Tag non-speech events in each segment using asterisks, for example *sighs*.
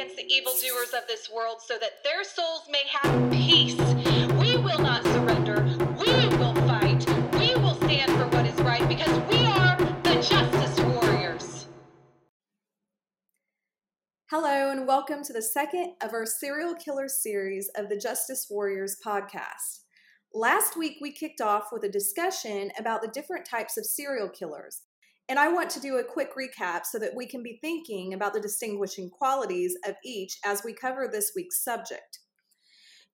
against the evildoers of this world so that their souls may have peace. We will not surrender. We will fight. We will stand for what is right because we are the Justice Warriors. Hello, and welcome to the second of our serial killer series of the Justice Warriors podcast. Last week, we kicked off with a discussion about the different types of serial killers. And I want to do a quick recap so that we can be thinking about the distinguishing qualities of each as we cover this week's subject.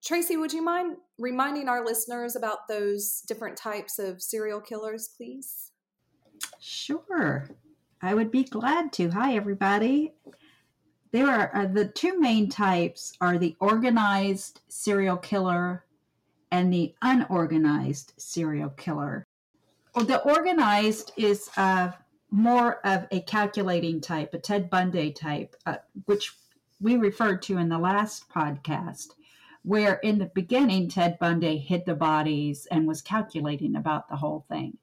Tracey, would you mind reminding our listeners about those different types of serial killers, please? Sure. I would be glad to. Hi, everybody. There are uh, the two main types are the organized serial killer and the unorganized serial killer. The organized is uh, more of a calculating type, a Ted Bundy type, uh, which we referred to in the last podcast, where in the beginning, Ted Bundy hid the bodies and was calculating about the whole thing.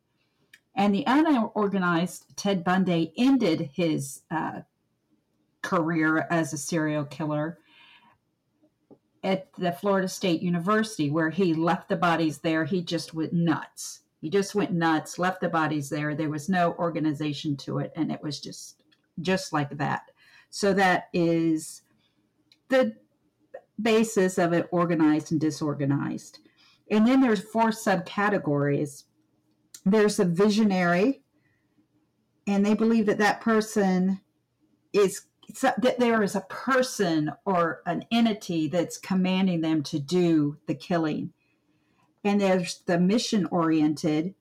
And the unorganized Ted Bundy ended his uh, career as a serial killer at the Florida State University, where he left the bodies there. He just went nuts. He just went nuts, left the bodies there. There was no organization to it, and it was just just like that. So that is the basis of it organized and disorganized. And then there's four subcategories. There's a visionary, and they believe that that person is that there is a person or an entity that's commanding them to do the killing. And there's the mission oriented,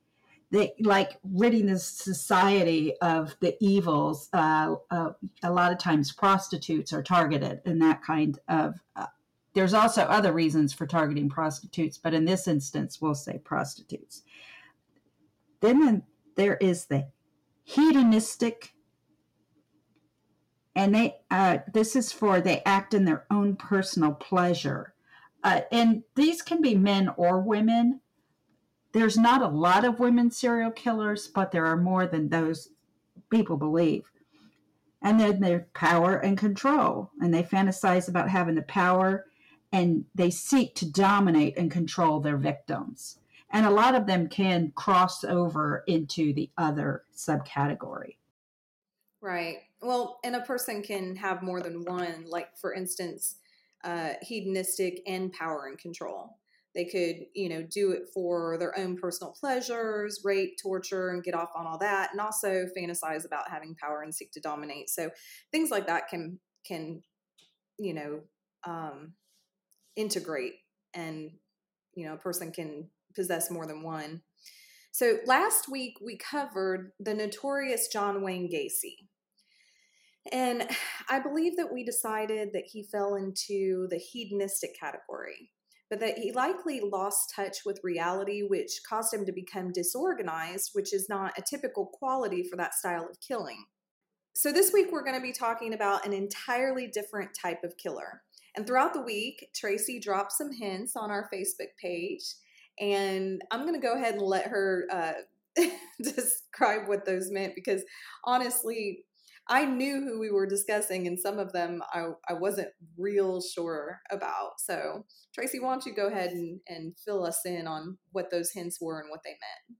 they like ridding the society of the evils. Uh, uh, a lot of times, prostitutes are targeted, and that kind of. Uh, there's also other reasons for targeting prostitutes, but in this instance, we'll say prostitutes. Then there is the hedonistic and they uh, this is for they act in their own personal pleasure uh, and these can be men or women. There's not a lot of women serial killers but there are more than those people believe. And then there's power and control and they fantasize about having the power and they seek to dominate and control their victims. And a lot of them can cross over into the other subcategory. Right. Well, and a person can have more than one, like for instance, uh, hedonistic and power and control. They could, you know, do it for their own personal pleasures, rape, torture, and get off on all that, and also fantasize about having power and seek to dominate. So things like that can can, you know, um, integrate, and you know, a person can possess more than one. So last week we covered the notorious John Wayne Gacy. And *sighs* I believe that we decided that he fell into the hedonistic category, but that he likely lost touch with reality, which caused him to become disorganized, which is not a typical quality for that style of killing. So, this week we're going to be talking about an entirely different type of killer. And throughout the week, Tracey dropped some hints on our Facebook page, and I'm going to go ahead and let her uh, *laughs* describe what those meant because honestly, I knew who we were discussing, and some of them I, I wasn't real sure about. So, Tracey, why don't you go ahead and, and fill us in on what those hints were and what they meant?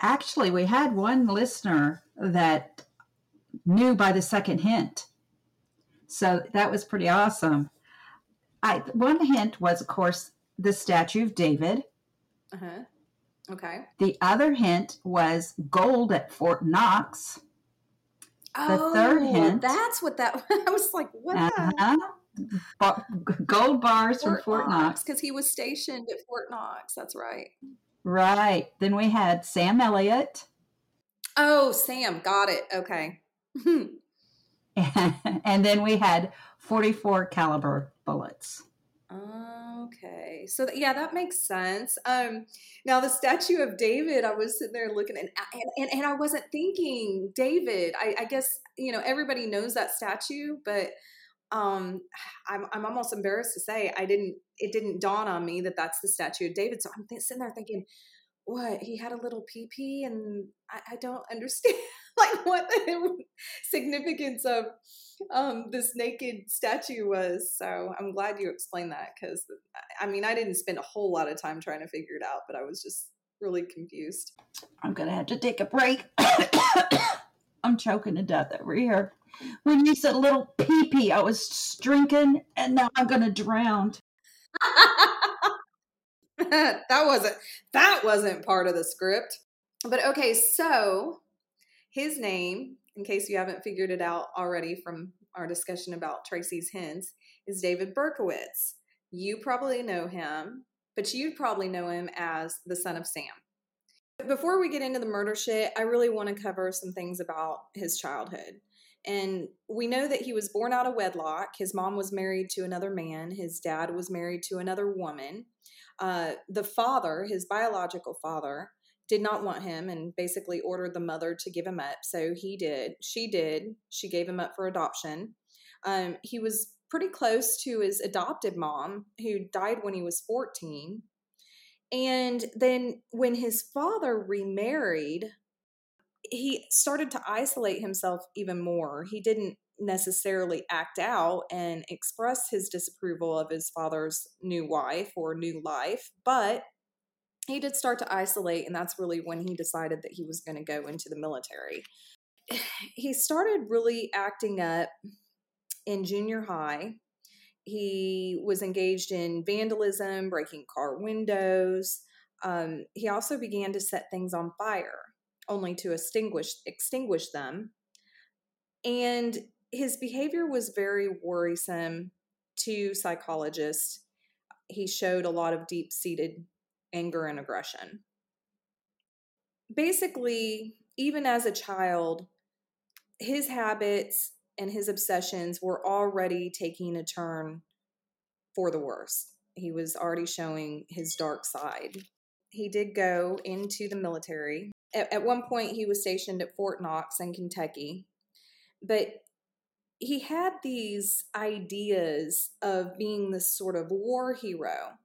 Actually, we had one listener that knew by the second hint. So that was pretty awesome. I one hint was, of course, the statue of David. Uh huh. Okay. The other hint was gold at Fort Knox. The oh, third hint. That's what that *laughs* I was like, what uh-huh. Gold bars Fort from Fort Knox. Because he was stationed at Fort Knox. That's right. Right. Then we had Sam Elliott. Oh, Sam. Got it. Okay. *laughs* *laughs* and then we had 44 caliber bullets. Okay, so th- yeah, that makes sense. Um, now the statue of David, I was sitting there looking, and and, and I wasn't thinking David. I, I guess you know everybody knows that statue, but um, *sighs* I'm, I'm almost embarrassed to say I didn't, it didn't dawn on me that that's the statue of David. So I'm th- sitting there thinking, what he had a little pee pee and I, I don't *laughs* understand *laughs* like what the *laughs* significance of um, this naked statue was. So I'm glad you explained that because I mean I didn't spend a whole lot of time trying to figure it out, but I was just really confused. I'm gonna have to take a break. *coughs* I'm choking to death over here. When you said little pee pee, I was drinking and now I'm gonna drown. *laughs* that wasn't that wasn't part of the script. But okay, so his name, in case you haven't figured it out already from our discussion about Tracey's hens, is David Berkowitz. You probably know him, but you'd probably know him as the son of Sam. Before we get into the murder shit, I really want to cover some things about his childhood. And we know that he was born out of wedlock. His mom was married to another man, his dad was married to another woman. Uh, the father, his biological father, did not want him and basically ordered the mother to give him up. So he did. She did. She gave him up for adoption. Um, he was pretty close to his adopted mom, who died when he was 14. And then when his father remarried, he started to isolate himself even more. He didn't necessarily act out and express his disapproval of his father's new wife or new life, but he did start to isolate, and that's really when he decided that he was going to go into the military. *sighs* He started really acting up in junior high. He was engaged in vandalism, breaking car windows. Um, he also began to set things on fire, only to extinguish extinguish them. And his behavior was very worrisome to psychologists. He showed a lot of deep seated anger and aggression. Basically, even as a child, his habits and his obsessions were already taking a turn for the worse. He was already showing his dark side. He did go into the military. At, at one point, he was stationed at Fort Knox in Kentucky, but he had these ideas of being this sort of war hero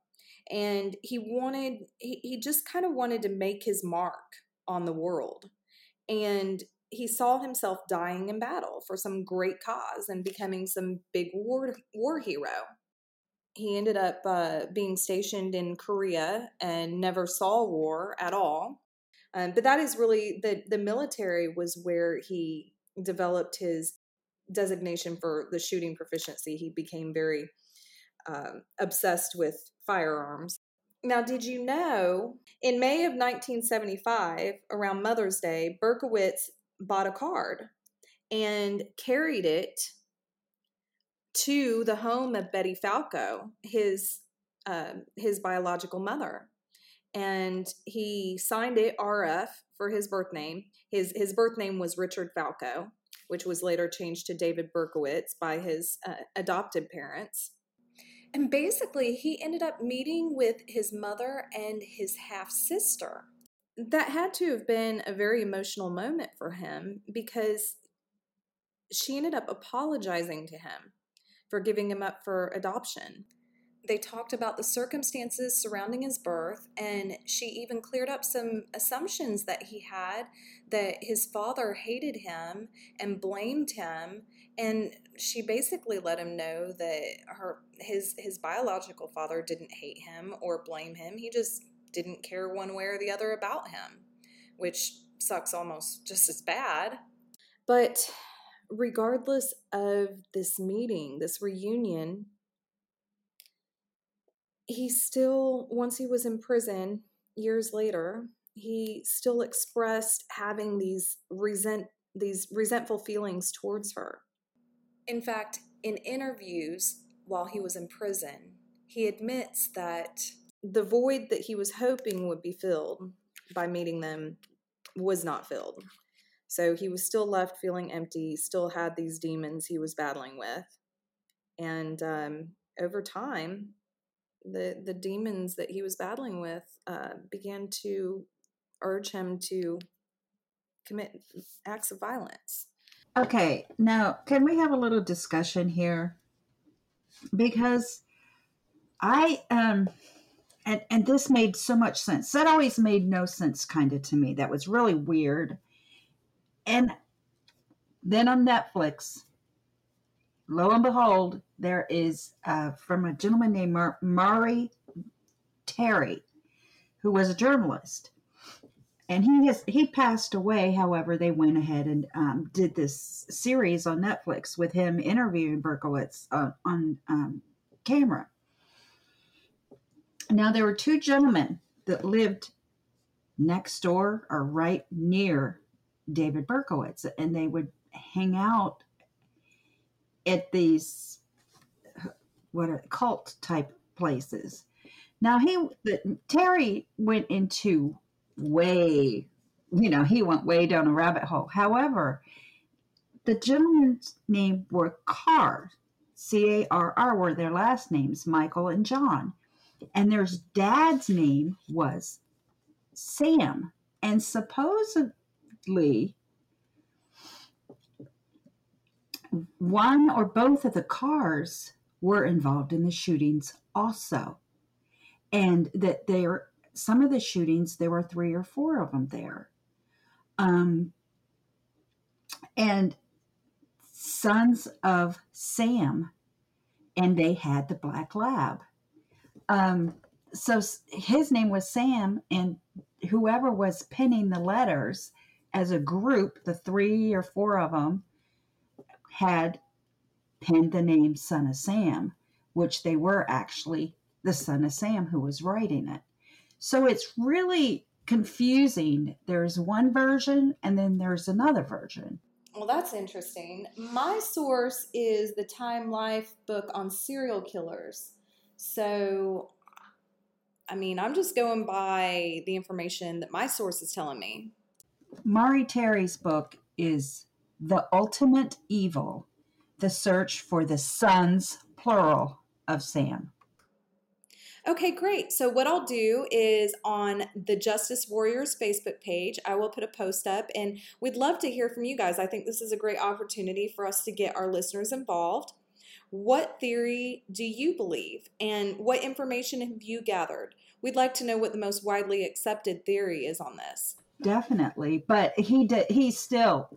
and he wanted he, he just kind of wanted to make his mark on the world. And he saw himself dying in battle for some great cause and becoming some big war war hero. He ended up uh, being stationed in korea and never saw war at all. Um, but that is really the the military was where he developed his designation for the shooting proficiency. He became very uh, obsessed with firearms. Now, did you know in May of 1975, around Mother's Day, Berkowitz bought a card and carried it to the home of Betty Falco, his uh, his biological mother, and he signed it RF for his birth name. His his birth name was Richard Falco, which was later changed to David Berkowitz by his uh, adopted parents. And basically, he ended up meeting with his mother and his half sister. That had to have been a very emotional moment for him because she ended up apologizing to him for giving him up for adoption. They talked about the circumstances surrounding his birth, and she even cleared up some assumptions that he had that his father hated him and blamed him and she basically let him know that her his his biological father didn't hate him or blame him. He just didn't care one way or the other about him which sucks almost just as bad. But regardless of this meeting this reunion he still once he was in prison years later he still expressed having these resent these resentful feelings towards her in fact, in interviews while he was in prison, he admits that the void that he was hoping would be filled by meeting them was not filled. So he was still left feeling empty, still had these demons he was battling with. And um, over time, the, the demons that he was battling with uh, began to urge him to commit acts of violence. Okay, now can we have a little discussion here? because I um and and this made so much sense. That always made no sense kind of to me. That was really weird. And then on Netflix, lo and behold, there is uh, from a gentleman named Mar- Maury Terry, who was a journalist, and he has he passed away. However, they went ahead and um, did this series on Netflix with him interviewing Berkowitz uh, on um, camera. Now there were two gentlemen that lived next door or right near David Berkowitz, and they would hang out at these what are cult type places. Now he the, Terry went into way, you know, he went way down a rabbit hole. However, the gentlemen's name were Carr, C A R R, were their last names, Michael and John. And their dad's name was Sam. And supposedly, one or both of the Carrs were involved in the shootings also. And that there, some of the shootings, there were three or four of them there. Um, and sons of Sam, and they had the black lab. Um, so his name was Sam, and whoever was penning the letters as a group, the three or four of them, had penned the name Son of Sam, which they were actually the Son of Sam who was writing it. So it's really confusing. There's one version and then there's another version. Well, that's interesting. My source is the Time Life book on serial killers. So, I mean, I'm just going by the information that my source is telling me. Maury Terry's book is The Ultimate Evil The Search for the Sons, plural, of Sam. Okay, great. So, what I'll do is on the Justice Warriors Facebook page, I will put a post up and we'd love to hear from you guys. I think this is a great opportunity for us to get our listeners involved. What theory do you believe and what information have you gathered? We'd like to know what the most widely accepted theory is on this. Definitely, but he did he still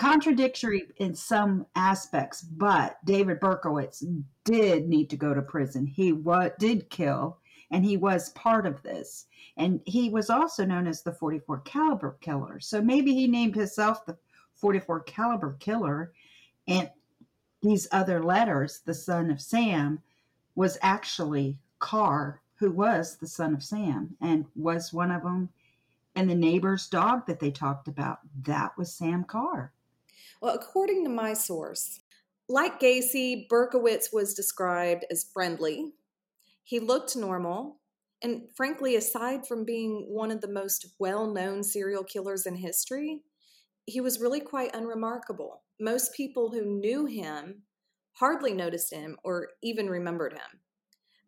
contradictory in some aspects, but David Berkowitz did need to go to prison. He what did kill and he was part of this. And he was also known as the 44 caliber killer. So maybe he named himself the 44 caliber killer and these other letters, the son of Sam, was actually Carr, who was the son of Sam and was one of them. And the neighbor's dog that they talked about, that was Sam Carr. Well, according to my source, like Gacy, Berkowitz was described as friendly. He looked normal. And frankly, aside from being one of the most well known serial killers in history, he was really quite unremarkable. Most people who knew him hardly noticed him or even remembered him.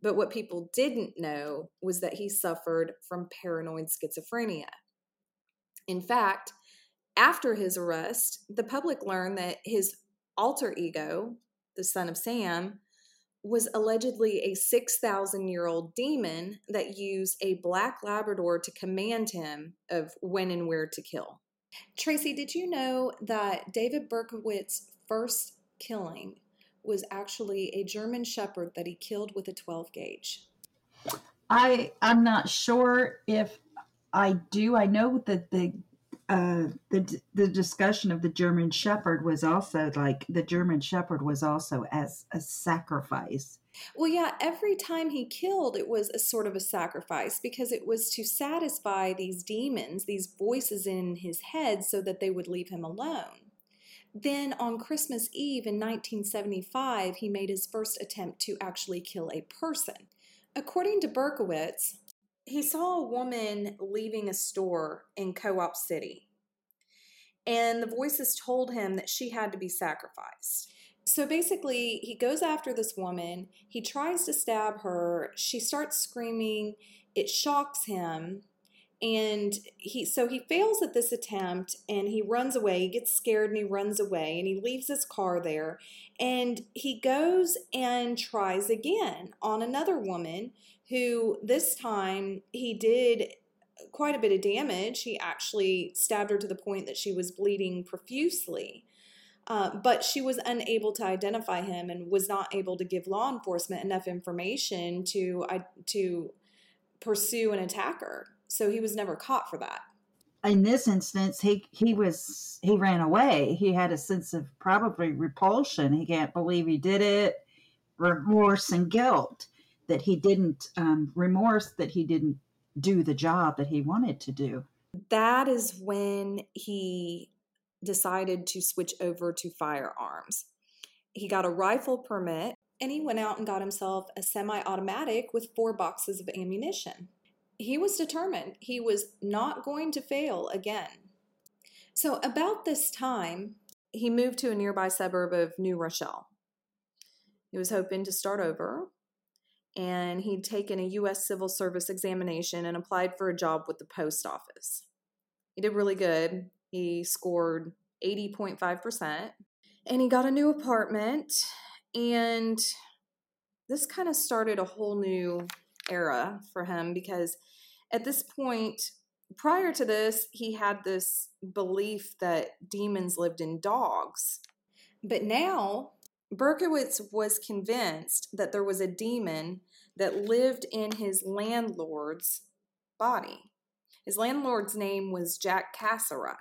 But what people didn't know was that he suffered from paranoid schizophrenia. In fact, after his arrest, the public learned that his alter ego, the son of Sam, was allegedly a 6,000 year old demon that used a black Labrador to command him of when and where to kill. Tracey, did you know that David Berkowitz's first killing was actually a German Shepherd that he killed with a 12 gauge? I I'm not sure if I do. I know that the uh, the the discussion of the German Shepherd was also like the German Shepherd was also as a sacrifice. Well, yeah, every time he killed, it was a sort of a sacrifice because it was to satisfy these demons, these voices in his head, so that they would leave him alone. Then on Christmas Eve in 1975, he made his first attempt to actually kill a person. According to Berkowitz, he saw a woman leaving a store in Co op City, and the voices told him that she had to be sacrificed. So basically, he goes after this woman. He tries to stab her. She starts screaming. It shocks him. and he so he fails at this attempt and he runs away he gets scared and he runs away and he leaves his car there and he goes and tries again on another woman who this time he did quite a bit of damage he actually stabbed her to the point that she was bleeding profusely uh, but she was unable to identify him and was not able to give law enforcement enough information to to pursue an attacker so he was never caught for that. In this instance, he he was he ran away. He had a sense of probably repulsion. He can't believe he did it, remorse and guilt that he didn't um, remorse that he didn't do the job that he wanted to do. That is when he decided to switch over to firearms. He got a rifle permit and he went out and got himself a semi automatic with four boxes of ammunition he was determined he was not going to fail again. So, about this time, he moved to a nearby suburb of New Rochelle. He was hoping to start over, and he'd taken a U.S. Civil Service examination and applied for a job with the post office. He did really good. He scored 80.5%, and he got a new apartment, and this kind of started a whole new era for him because at this point, prior to this, he had this belief that demons lived in dogs. But now, Berkowitz was convinced that there was a demon that lived in his landlord's body. His landlord's name was Jack Cassara.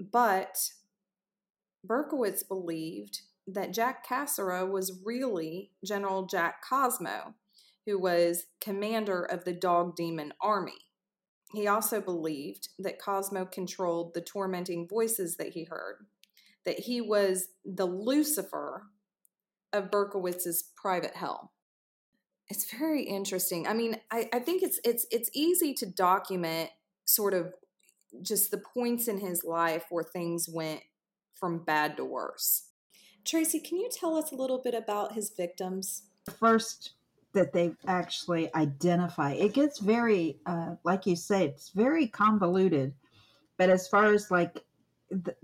But Berkowitz believed that Jack Cassara was really General Jack Cosmo, who was commander of the dog demon army. He also believed that Cosmo controlled the tormenting voices that he heard, that he was the Lucifer of Berkowitz's private hell. It's very interesting. I mean, I, I think it's it's it's easy to document sort of just the points in his life where things went from bad to worse. Tracey, can you tell us a little bit about his victims? First that they actually identify. It gets very, uh, like you say, it's very convoluted. But as far as like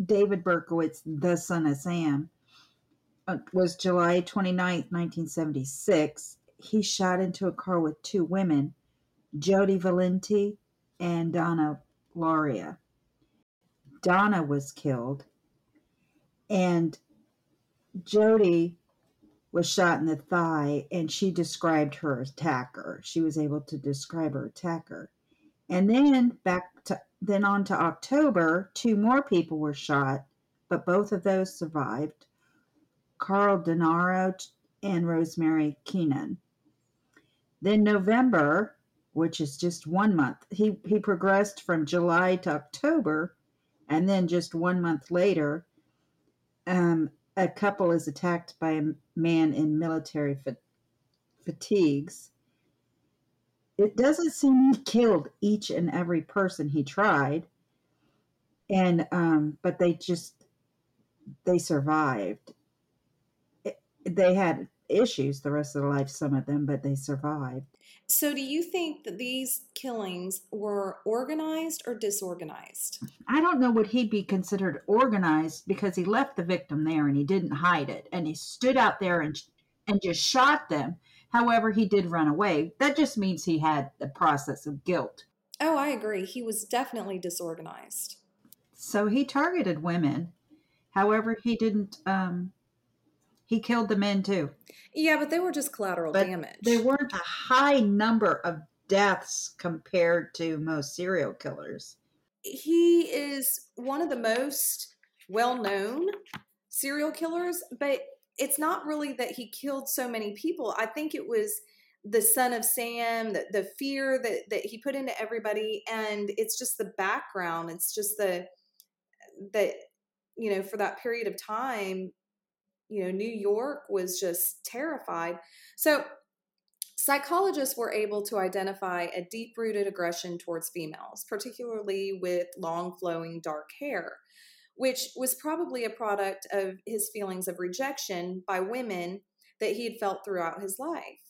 David Berkowitz, the son of Sam, uh, was July 29th, 1976. He shot into a car with two women, Jody Valenti and Donna Lauria. Donna was killed, and Jody was shot in the thigh and she described her attacker. She was able to describe her attacker. And then back then on to October, two more people were shot, but both of those survived. Carl Denaro and Rosemary Keenan. Then November, which is just one month, he, he progressed from July to October, and then just one month later, um, a couple is attacked by a man in military fa- fatigues. It doesn't seem he killed each and every person he tried, and um, but they just they survived. It, they had issues the rest of their life, some of them, but they survived. So, do you think that these killings were organized or disorganized? I don't know would he be considered organized because he left the victim there and he didn't hide it and he stood out there and and just shot them. However, he did run away. That just means he had the process of guilt. Oh, I agree. He was definitely disorganized. So he targeted women. However, he didn't um he killed the men too. Yeah, but they were just collateral but damage. They weren't a high number of deaths compared to most serial killers. He is one of the most well known serial killers, but it's not really that he killed so many people. I think it was the son of Sam, the, the fear that, that he put into everybody, and it's just the background. It's just the that you know for that period of time you know, New York was just terrified. So, psychologists were able to identify a deep rooted aggression towards females, particularly with long flowing dark hair, which was probably a product of his feelings of rejection by women that he had felt throughout his life.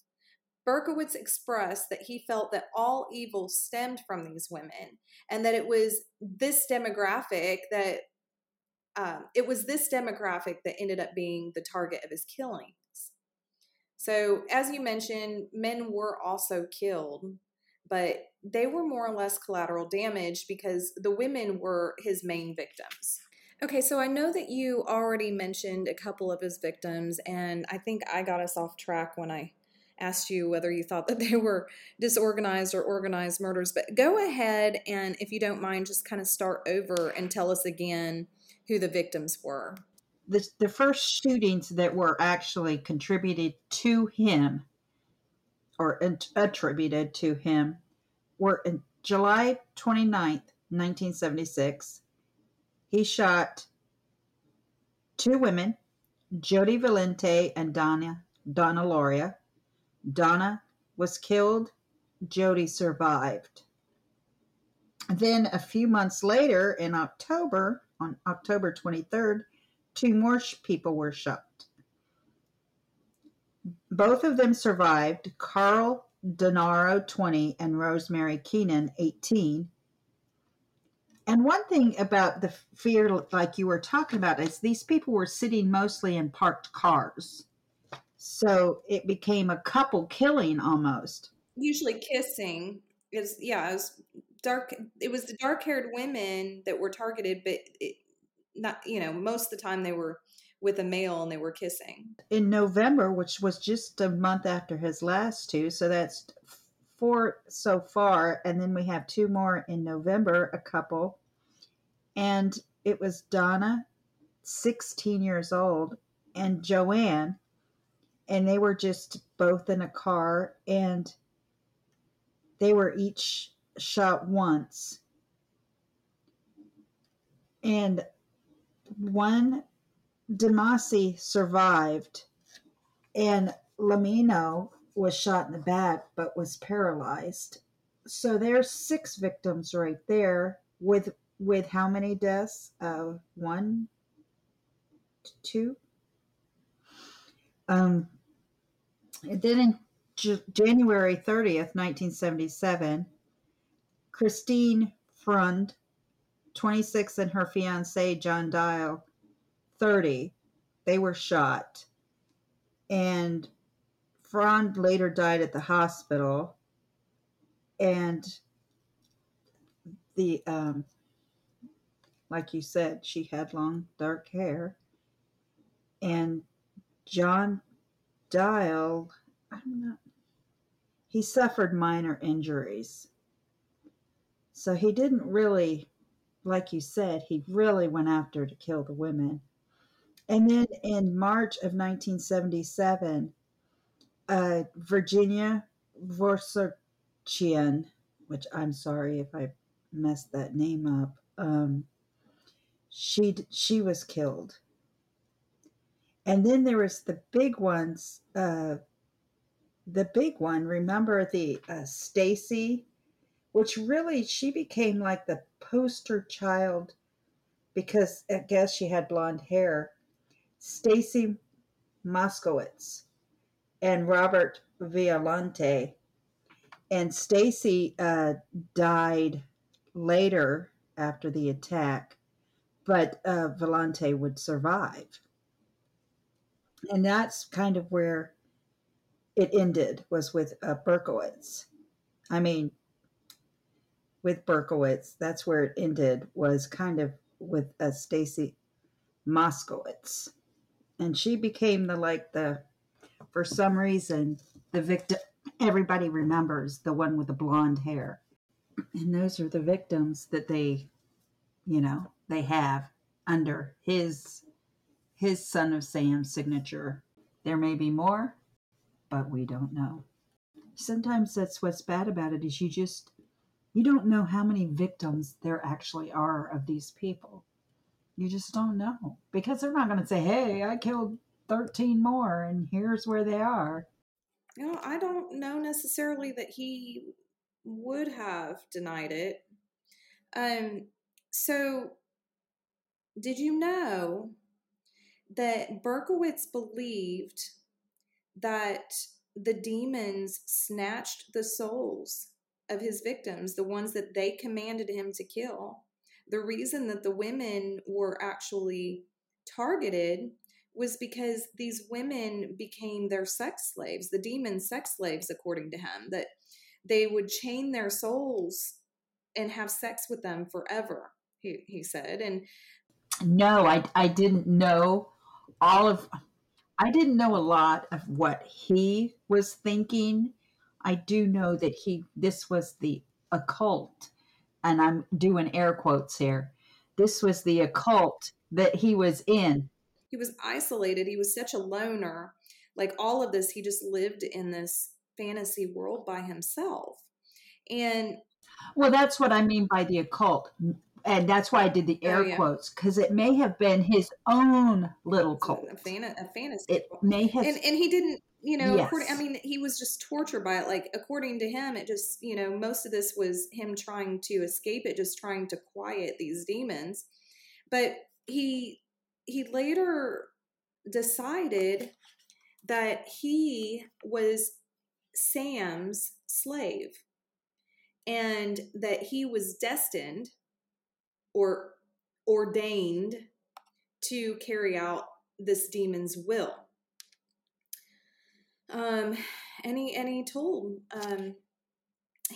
Berkowitz expressed that he felt that all evil stemmed from these women and that it was this demographic that um, it was this demographic that ended up being the target of his killings. So, as you mentioned, men were also killed, but they were more or less collateral damage because the women were his main victims. Okay, so I know that you already mentioned a couple of his victims, and I think I got us off track when I asked you whether you thought *laughs* that they were disorganized or organized murders. But go ahead and, if you don't mind, just kind of start over and tell us again who the victims were. The, the first shootings that were actually contributed to him or attributed to him were in July 29th, 1976 he shot two women, Jody Valenti and Donna Donna Lauria. Donna was killed. Jody survived. Then a few months later, in October, on October 23rd, two more people were shot. Both of them survived. Carl Denaro, 20, and Rosemary Keenan, 18, and one thing about the fear, like you were talking about, is these people were sitting mostly in parked cars. So it became a couple killing almost. Usually kissing is, yeah, it was dark. It was the dark haired women that were targeted, but it, not, you know, most of the time they were with a male and they were kissing. In November, which was just a month after his last two, so that's four so far, and then we have two more in November, a couple. And it was Donna, 16 years old, and Joanne, and they were just both in a car, and they were each shot once. And one, Demasi survived, and Lomino was shot in the back but was paralyzed. So there's six victims right there with with how many deaths? Uh, one, two. Um, and then in J- January 30th, 1977, Christine Freund, 26, and her fiance John Dial, 30, they were shot. And Freund later died at the hospital, and the um, like you said, she had long dark hair, and John Dial, I don't he suffered minor injuries, so he didn't really, like you said, he really went after to kill the women. And then in March of 1977, uh, Virginia Vorsachian, which I'm sorry if I messed that name up. Um, she she was killed, and then there was the big ones. Uh, the big one, remember the uh, Stacy, which really she became like the poster child because I guess she had blonde hair. Stacy Moskowitz and Robert Violante. And Stacy uh, died later after the attack, but uh, would survive. And that's kind of where it ended was with uh, Berkowitz. I mean, with Berkowitz, that's where it ended was kind of with uh, Stacy Moskowitz, and she became the like the for some reason, the victim, everybody remembers the one with the blonde hair. And those are the victims that they, you know, they have under his his son of Sam signature. There may be more, but we don't know. Sometimes that's what's bad about it is you just you don't know how many victims there actually are of these people. You just don't know because they're not going to say, "Hey, I killed 13 more, and here's where they are. You know, I don't know necessarily that he would have denied it. Um, so, did you know that Berkowitz believed that the demons snatched the souls of his victims, the ones that they commanded him to kill. The reason that the women were actually targeted was because these women became their sex slaves, the demon sex slaves, according to him, that they would chain their souls and have sex with them forever, he, he said. And no, I, I didn't know all of, I didn't know a lot of what he was thinking. I do know that he, this was the occult, and I'm doing air quotes here. This was the occult that he was in. He was isolated. He was such a loner. Like all of this, he just lived in this fantasy world by himself. And well, that's what I mean by the occult. And that's why I did the oh, air oh, yeah. quotes because it may have been his own little cult. A, fan- a fantasy. It may have. And, and he didn't, you know, yes. I mean, he was just tortured by it. Like, according to him, it just, you know, most of this was him trying to escape it, just trying to quiet these demons. But he he later decided that he was Sam's slave and that he was destined or ordained to carry out this demon's will. Um, and he and he told um,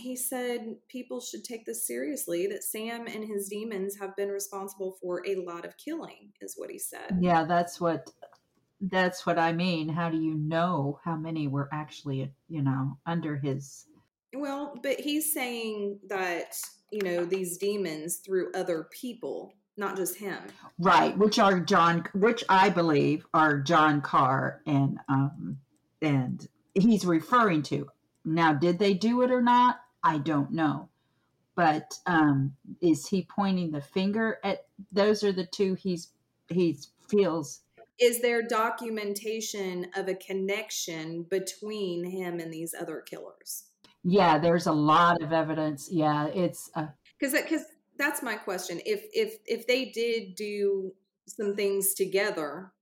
he said people should take this seriously that Sam and his demons have been responsible for a lot of killing is what he said. Yeah, that's what that's what I mean. How do you know how many were actually, you know, under his Well, but he's saying that, you know, these demons through other people, not just him. Right, which are John which I believe are John Carr and um and he's referring to. Now, did they do it or not? I don't know. But um, is he pointing the finger at those are the two he's he feels is there documentation of a connection between him and these other killers? Yeah, there's a lot of evidence. Yeah, it's because uh, because that's my question. If if if they did do some things together,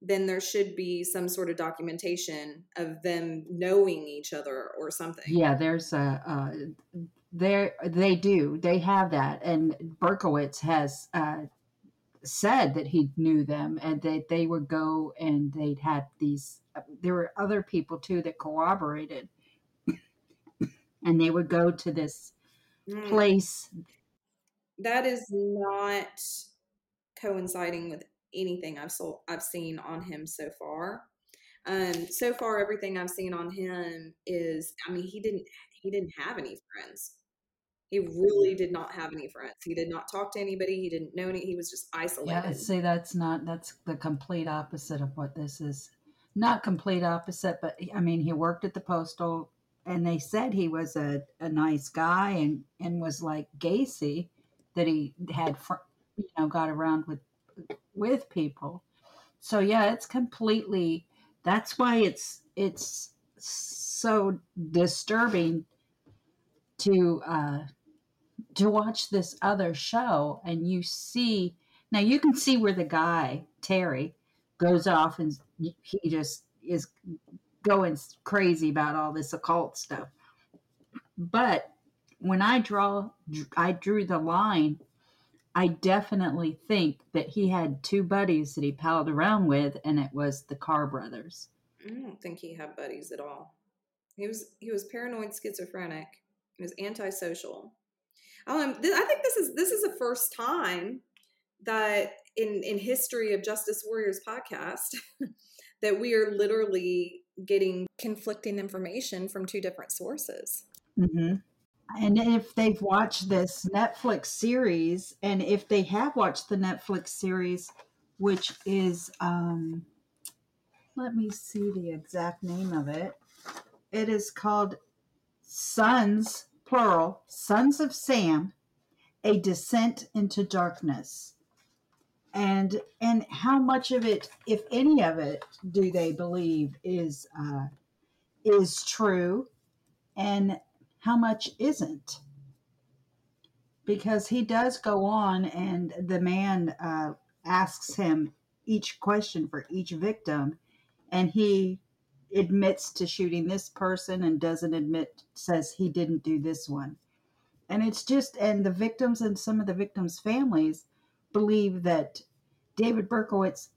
then there should be some sort of documentation of them knowing each other or something. Yeah, there's a. Uh, there they do they have that and berkowitz has uh, said that he knew them and that they would go and they'd had these uh, there were other people too that corroborated and they would go to this mm. place that is not coinciding with anything I've sold, I've seen on him so far. Um, so far, everything I've seen on him is, I mean, he didn't he didn't have any friends. He really did not have any friends. He did not talk to anybody. He didn't know any. He was just isolated. Yeah, see, that's not that's the complete opposite of what this is. Not complete opposite, but I mean, he worked at the postal, and they said he was a, a nice guy and and was like Gacy, that he had, fr- you know, got around with with people. So yeah, it's completely that's why it's it's so disturbing to uh to watch this other show and you see now you can see where the guy Terry goes off and he just is going crazy about all this occult stuff. But when I draw I drew the line I definitely think that he had two buddies that he palled around with, and it was the Carr brothers. I don't think he had buddies at all. He was he was paranoid schizophrenic. He was antisocial. Um, th- I think this is this is the first time that in in history of Justice Warriors podcast *laughs* that we are literally getting conflicting information from two different sources. Mm-hmm and if they've watched this Netflix series, and if they have watched the Netflix series, which is, um, let me see the exact name of it. It is called Sons, plural, Sons of Sam, A Descent into Darkness. And and how much of it, if any of it, do they believe is uh, is true? And how much isn't. Because he does go on and the man uh, asks him each question for each victim and he admits to shooting this person and doesn't admit says he didn't do this one. And it's just and the victims and some of the victims families believe that david berkowitz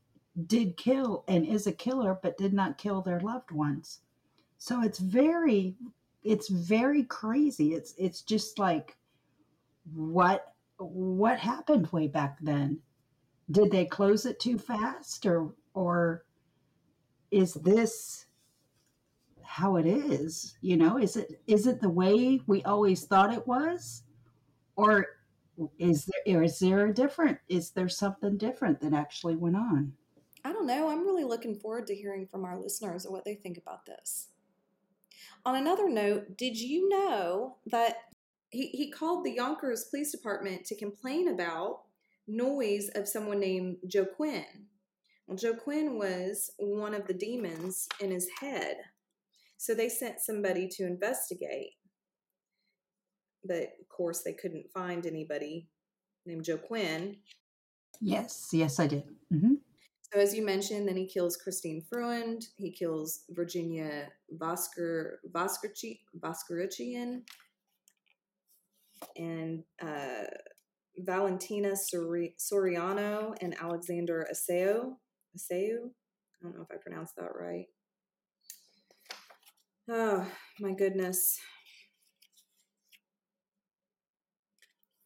did kill and is a killer but did not kill their loved ones. So it's very it's very crazy. It's it's just like what what happened way back then? Did they close it too fast or or is this how it is? You know is it is it the way we always thought it was? Or is there is there a different is there something different that actually went on? I don't know. I'm really looking forward to hearing from our listeners what they think about this. On another note, did you know that he, he called the Yonkers Police Department to complain about noise of someone named Joe Quinn? Well, Joe Quinn was one of the demons in his head. So they sent somebody to investigate. But of course, they couldn't find anybody named Joe Quinn. yes yes i did hmm So as you mentioned, then he kills Christine Freund. He kills Virginia Vosker Voskerichian and uh, Valentina Sori- Soriano and Alexander Aseo. Aseu? I don't know if I pronounced that right. Oh my goodness.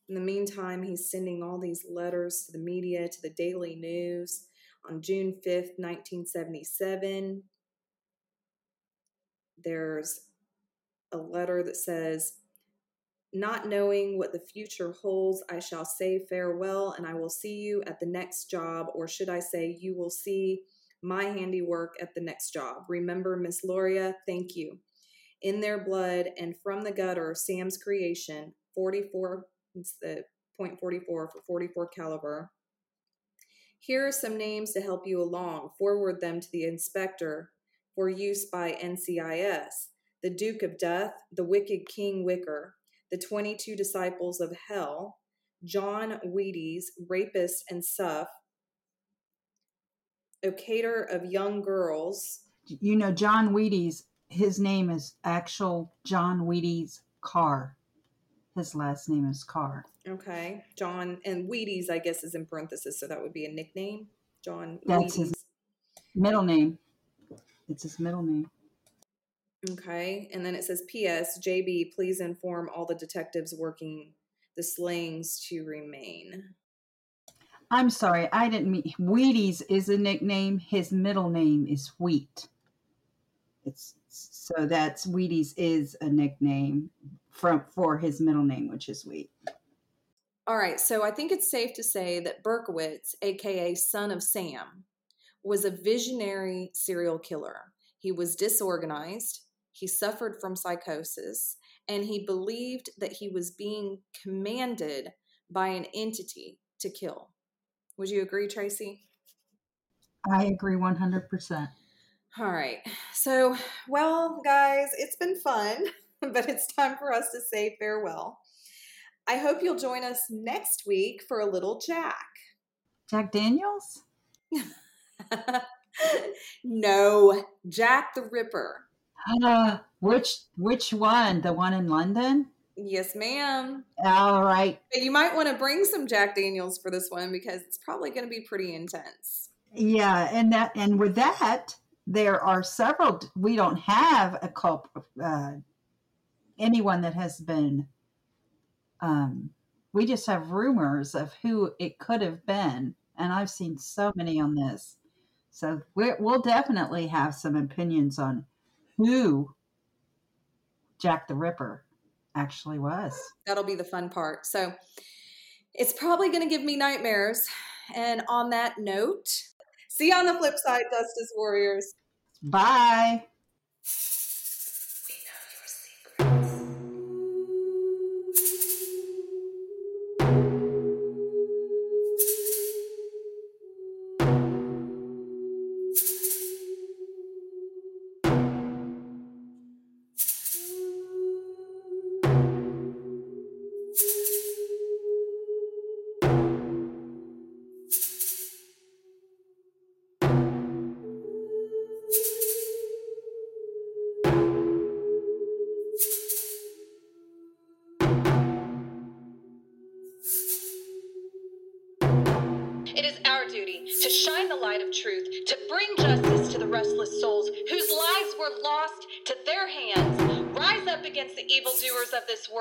In the meantime, he's sending all these letters to the media, to the Daily News on June 5th, 1977. There's a letter that says, Not knowing what the future holds, I shall say farewell, and I will see you at the next job, or should I say, you will see my handiwork at the next job. Remember, Miss Lauria, thank you. In their blood and from the gutter, Sam's creation, 44, it's the point 44 for 44 caliber. Here are some names to help you along. Forward them to the inspector for use by NCIS. The Duke of Death, the Wicked King Wicker, the 22 Disciples of Hell, John Wheaties, Rapist and Suff, Ocator of Young Girls. you know john wheaties his name is actual john wheaties carr his last name is carr Okay. John and Wheaties, I guess, is in parenthesis, so that would be a nickname. John That's his- middle name it's his middle name Okay. And then it says, P.S. JB, please inform all the detectives working the slayings to remain. I'm sorry, I didn't mean Wheaties is a nickname. His middle name is Wheat. It's so that's Wheaties is a nickname from for his middle name, which is Wheat. All right. So I think it's safe to say that Berkowitz, aka Son of Sam, was a visionary serial killer. He was disorganized, he suffered from psychosis, and he believed that he was being commanded by an entity to kill. Would you agree, Tracey? I agree 100%. All right. So, well, guys, it's been fun, *laughs* *laughs* but it's time for us to say farewell. I hope you'll join us next week for a little Jack. Jack Daniels? *laughs* no, Jack the Ripper. Uh, which which one? The one in London? Yes, ma'am. All right. But you might want to bring some Jack Daniels for this one because it's probably going to be pretty intense. Yeah, and that and with that, there are several. We don't have a culp, uh, anyone that has been. Um, we just have rumors of who it could have been, and I've seen so many on this. So we're, we'll definitely have some opinions on who Jack the Ripper actually was. That'll be the fun part. So it's probably going to give me nightmares. And on that note, see you on the flip side, Justice Warriors. Bye.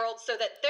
World so that